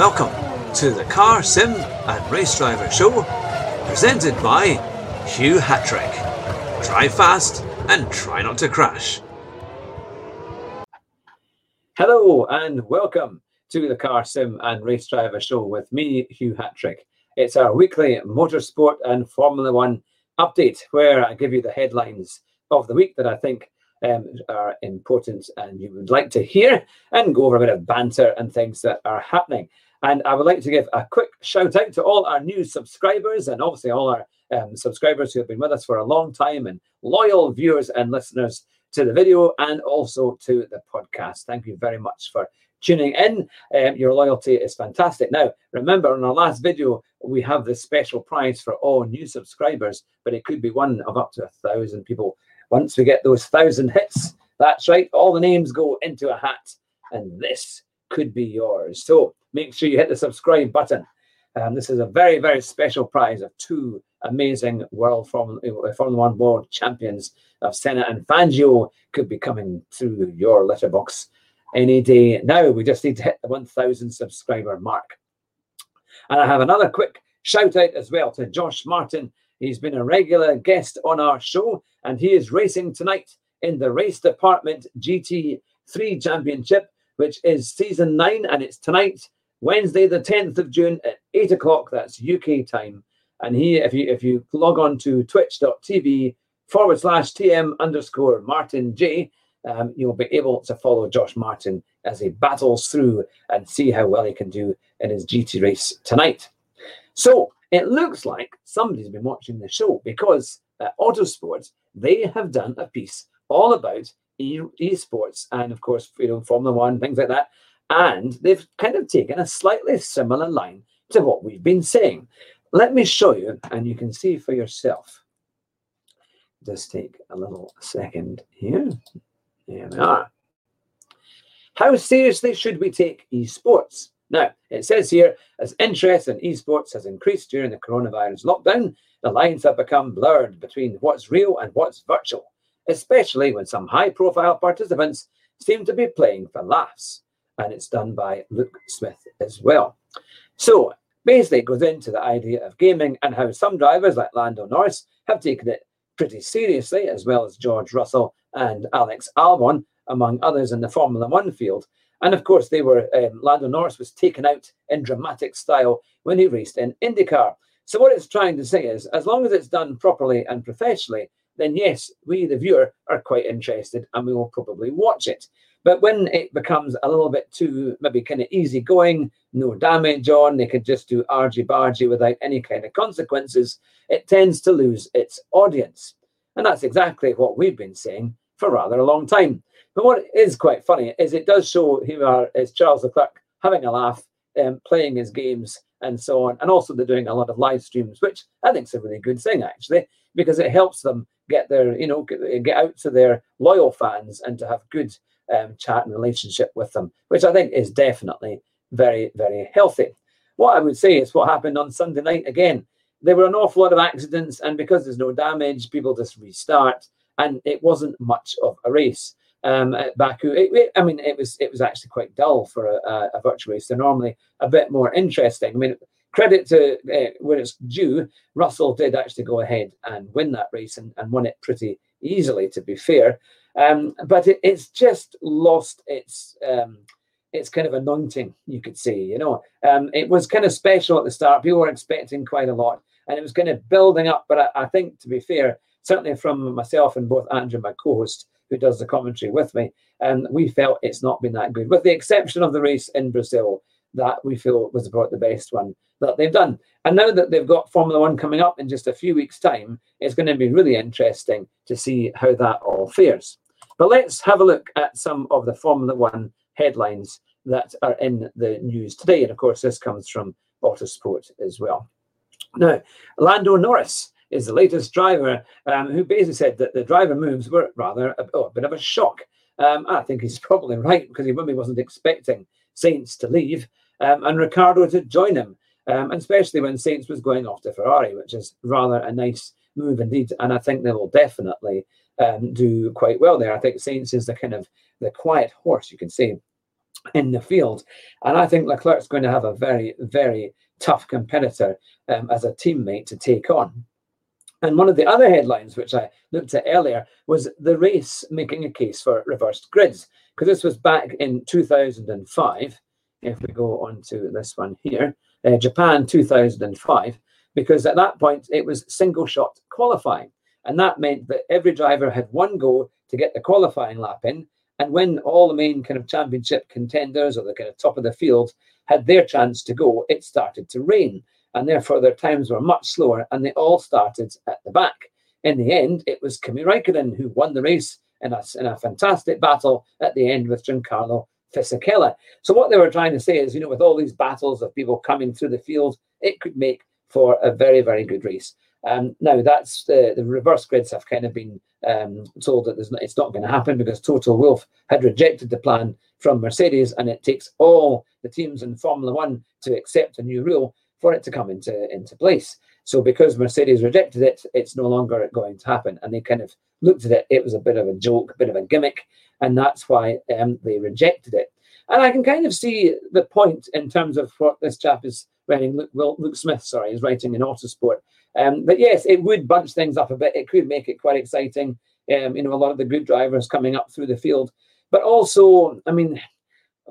welcome to the Car Sim and Race Driver Show, presented by Hugh Hatrick. Drive fast and try not to crash. Hello and welcome to the Car Sim and Race Driver Show with me, Hugh Hatrick. It's our weekly motorsport and Formula One update where I give you the headlines of the week that I think um, are important and you would like to hear and go over a bit of banter and things that are happening. And I would like to give a quick shout out to all our new subscribers and obviously all our um, subscribers who have been with us for a long time and loyal viewers and listeners to the video and also to the podcast. Thank you very much for tuning in. Um, your loyalty is fantastic. Now, remember, in our last video, we have this special prize for all new subscribers, but it could be one of up to a thousand people once we get those thousand hits, that's right, all the names go into a hat, and this could be yours. So make sure you hit the subscribe button. Um, this is a very, very special prize of two amazing World Formula, uh, Formula One World Champions of Senna and Fangio could be coming through your letterbox any day now. We just need to hit the 1,000 subscriber mark. And I have another quick shout out as well to Josh Martin He's been a regular guest on our show, and he is racing tonight in the Race Department GT3 Championship, which is season nine, and it's tonight, Wednesday, the 10th of June at 8 o'clock. That's UK time. And he, if you if you log on to twitch.tv forward slash TM underscore Martin J, um, you'll be able to follow Josh Martin as he battles through and see how well he can do in his GT race tonight. So it looks like somebody's been watching the show because uh, Autosport, they have done a piece all about esports and, of course, you know, Formula One, things like that. And they've kind of taken a slightly similar line to what we've been saying. Let me show you, and you can see for yourself. Just take a little second here. There we are. How seriously should we take esports? Now, it says here, as interest in esports has increased during the coronavirus lockdown, the lines have become blurred between what's real and what's virtual, especially when some high profile participants seem to be playing for laughs. And it's done by Luke Smith as well. So basically, it goes into the idea of gaming and how some drivers like Lando Norris have taken it pretty seriously, as well as George Russell and Alex Albon, among others in the Formula One field, and of course, they were um, Lando Norris was taken out in dramatic style when he raced in IndyCar. So what it's trying to say is, as long as it's done properly and professionally, then yes, we the viewer are quite interested, and we will probably watch it. But when it becomes a little bit too maybe kind of easy going, no damage on, they could just do argy bargy without any kind of consequences, it tends to lose its audience. And that's exactly what we've been saying for rather a long time. But what is quite funny is it does show who are is Charles Leclerc having a laugh, um, playing his games and so on, and also they're doing a lot of live streams, which I think is a really good thing actually, because it helps them get their you know get, out to their loyal fans and to have good um, chat and relationship with them, which I think is definitely very very healthy. What I would say is what happened on Sunday night again. There were an awful lot of accidents, and because there's no damage, people just restart, and it wasn't much of a race um, at Baku. It, it, I mean, it was it was actually quite dull for a, a, virtual race. They're normally a bit more interesting. I mean, credit to uh, when it's due, Russell did actually go ahead and win that race and, and won it pretty easily, to be fair. Um, but it, it's just lost its um, its kind of anointing, you could say. You know, um, it was kind of special at the start. People were expecting quite a lot, and it was kind of building up. But I, I think, to be fair, certainly from myself and both Andrew, my co-host, who does the commentary with me, and we felt it's not been that good, with the exception of the race in Brazil that we feel was about the best one that they've done. And now that they've got Formula One coming up in just a few weeks' time, it's going to be really interesting to see how that all fares. But let's have a look at some of the Formula One headlines that are in the news today. And of course, this comes from Autosport as well. Now, Lando Norris is the latest driver um, who basically said that the driver moves were rather a, oh, a bit of a shock. Um, I think he's probably right because he maybe wasn't expecting Sainz to leave um, and Ricciardo to join him, um, especially when Sainz was going off to Ferrari, which is rather a nice move indeed. And I think they will definitely um, do quite well there. I think Sainz is the kind of the quiet horse, you can say. in the field. And I think Leclerc's going to have a very, very tough competitor um, as a teammate to take on. And one of the other headlines, which I looked at earlier, was the race making a case for reversed grids. Because this was back in 2005. If we go on to this one here, uh, Japan 2005, because at that point it was single shot qualifying. And that meant that every driver had one go to get the qualifying lap in. And when all the main kind of championship contenders or the kind of top of the field had their chance to go, it started to rain. And therefore, their times were much slower and they all started at the back. In the end, it was Kimi Raikkonen who won the race in a, in a fantastic battle at the end with Giancarlo Fisichella. So, what they were trying to say is, you know, with all these battles of people coming through the field, it could make for a very, very good race. Um, now, that's the, the reverse grids have kind of been um, told that not, it's not going to happen because Toto Wolff had rejected the plan from Mercedes, and it takes all the teams in Formula One to accept a new rule for it to come into, into place. So, because Mercedes rejected it, it's no longer going to happen. And they kind of looked at it, it was a bit of a joke, a bit of a gimmick, and that's why um, they rejected it. And I can kind of see the point in terms of what this chap is writing, Luke, Luke Smith, sorry, is writing in Autosport. Um, but yes, it would bunch things up a bit. It could make it quite exciting. Um, you know, a lot of the good drivers coming up through the field. But also, I mean,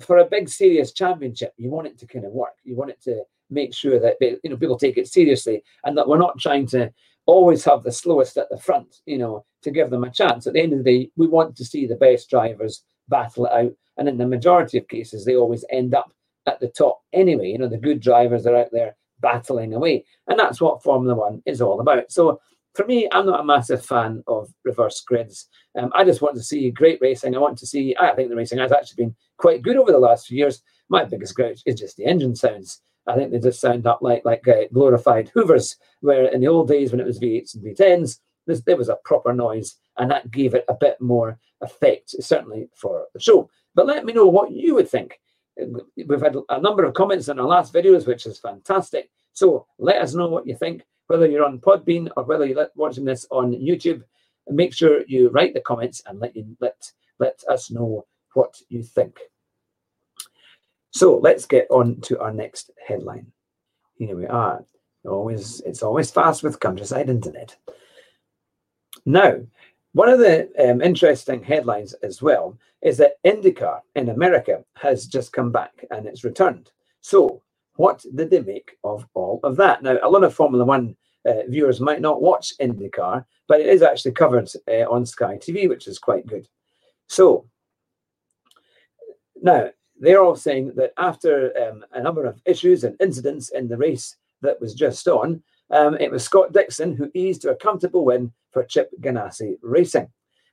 for a big serious championship, you want it to kind of work. You want it to make sure that you know people take it seriously and that we're not trying to always have the slowest at the front, you know, to give them a chance. At the end of the day, we want to see the best drivers battle it out. And in the majority of cases, they always end up at the top anyway. You know, the good drivers are out there battling away. And that's what Formula One is all about. So for me, I'm not a massive fan of reverse grids. Um, I just want to see great racing. I want to see, I think the racing has actually been quite good over the last few years. My biggest grouch is just the engine sounds. I think they just sound up like like uh, glorified Hoovers, where in the old days when it was V8s and V10s, there was a proper noise, and that gave it a bit more effect, certainly for the show. But let me know what you would think. We've had a number of comments in our last videos, which is fantastic. So let us know what you think, whether you're on Podbean or whether you're watching this on YouTube. Make sure you write the comments and let you let let us know what you think. So let's get on to our next headline. Here we are. Always, it's always fast with countryside internet. Now, one of the um, interesting headlines as well is that IndyCar in America has just come back and it's returned. So, what did they make of all of that? Now, a lot of Formula One uh, viewers might not watch IndyCar, but it is actually covered uh, on Sky TV, which is quite good. So, now they're all saying that after um, a number of issues and incidents in the race that was just on, um, it was Scott Dixon who eased to a comfortable win for Chip Ganassi Racing.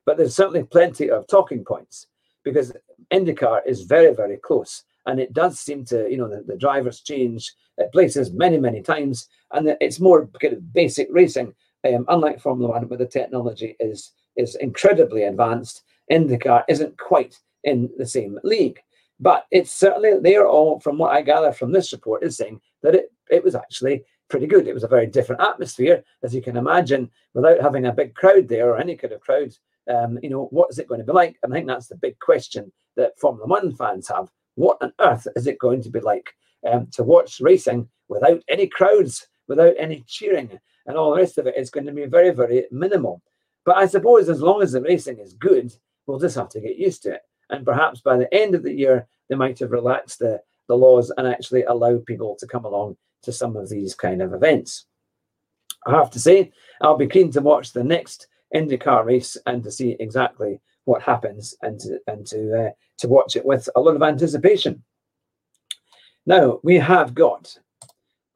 But there's certainly plenty of talking points because IndyCar is very, very close. And it does seem to, you know, the, the drivers change places many, many times. And it's more kind of basic racing, um, unlike Formula One, where the technology is, is incredibly advanced. IndyCar isn't quite in the same league. But it's certainly, they are all, from what I gather from this report, is saying that it, it was actually pretty good. It was a very different atmosphere, as you can imagine, without having a big crowd there or any kind of crowd. Um, you know, what is it going to be like? And I think that's the big question that Formula One fans have. What on earth is it going to be like um, to watch racing without any crowds, without any cheering, and all the rest of it? It's going to be very, very minimal. But I suppose as long as the racing is good, we'll just have to get used to it. And perhaps by the end of the year, they might have relaxed the, the laws and actually allow people to come along to some of these kind of events. I have to say, I'll be keen to watch the next IndyCar race and to see exactly what happens and to, and to, uh, to watch it with a lot of anticipation. Now, we have got,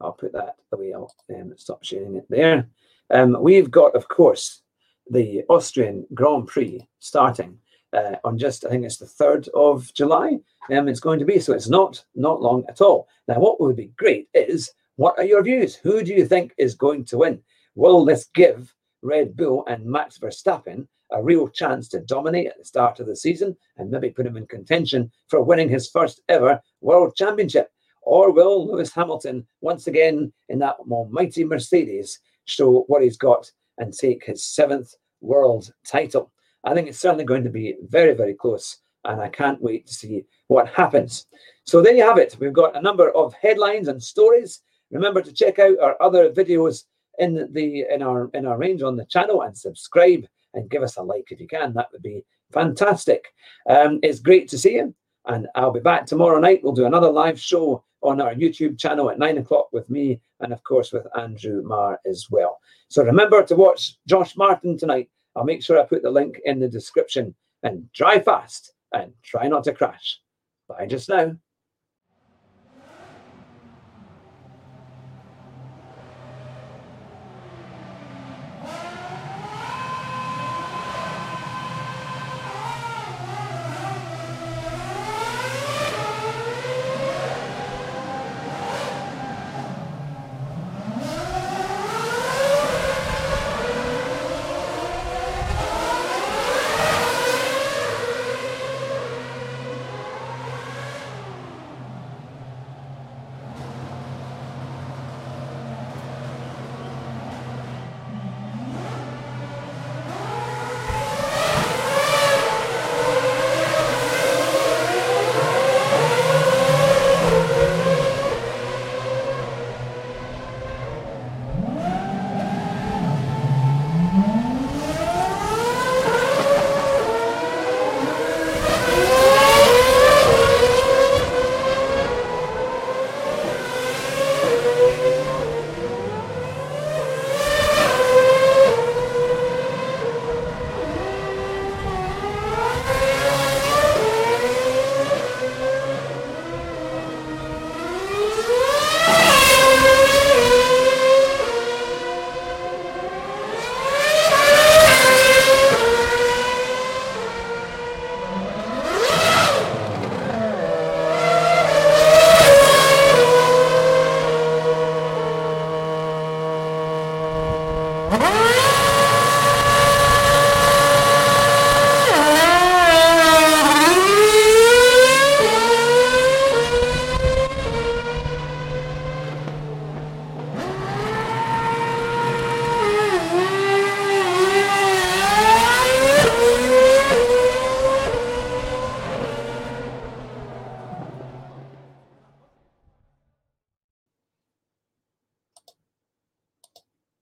I'll put that away, I'll um, stop sharing it there. Um, we've got, of course, the Austrian Grand Prix starting uh, on just I think it's the third of July. Um, it's going to be so it's not not long at all. Now, what would be great is what are your views? Who do you think is going to win? Will this give Red Bull and Max Verstappen a real chance to dominate at the start of the season and maybe put him in contention for winning his first ever world championship? Or will Lewis Hamilton once again in that almighty Mercedes show what he's got and take his seventh world title? I think it's certainly going to be very, very close and I can't wait to see what happens. So there you have it. We've got a number of headlines and stories. Remember to check out our other videos in the in our in our range on the channel and subscribe and give us a like if you can. That would be fantastic. Um, it's great to see you, and I'll be back tomorrow night. We'll do another live show on our YouTube channel at nine o'clock with me and of course with Andrew Marr as well. So remember to watch Josh Martin tonight. I'll make sure I put the link in the description and drive fast and try not to crash. Bye just now.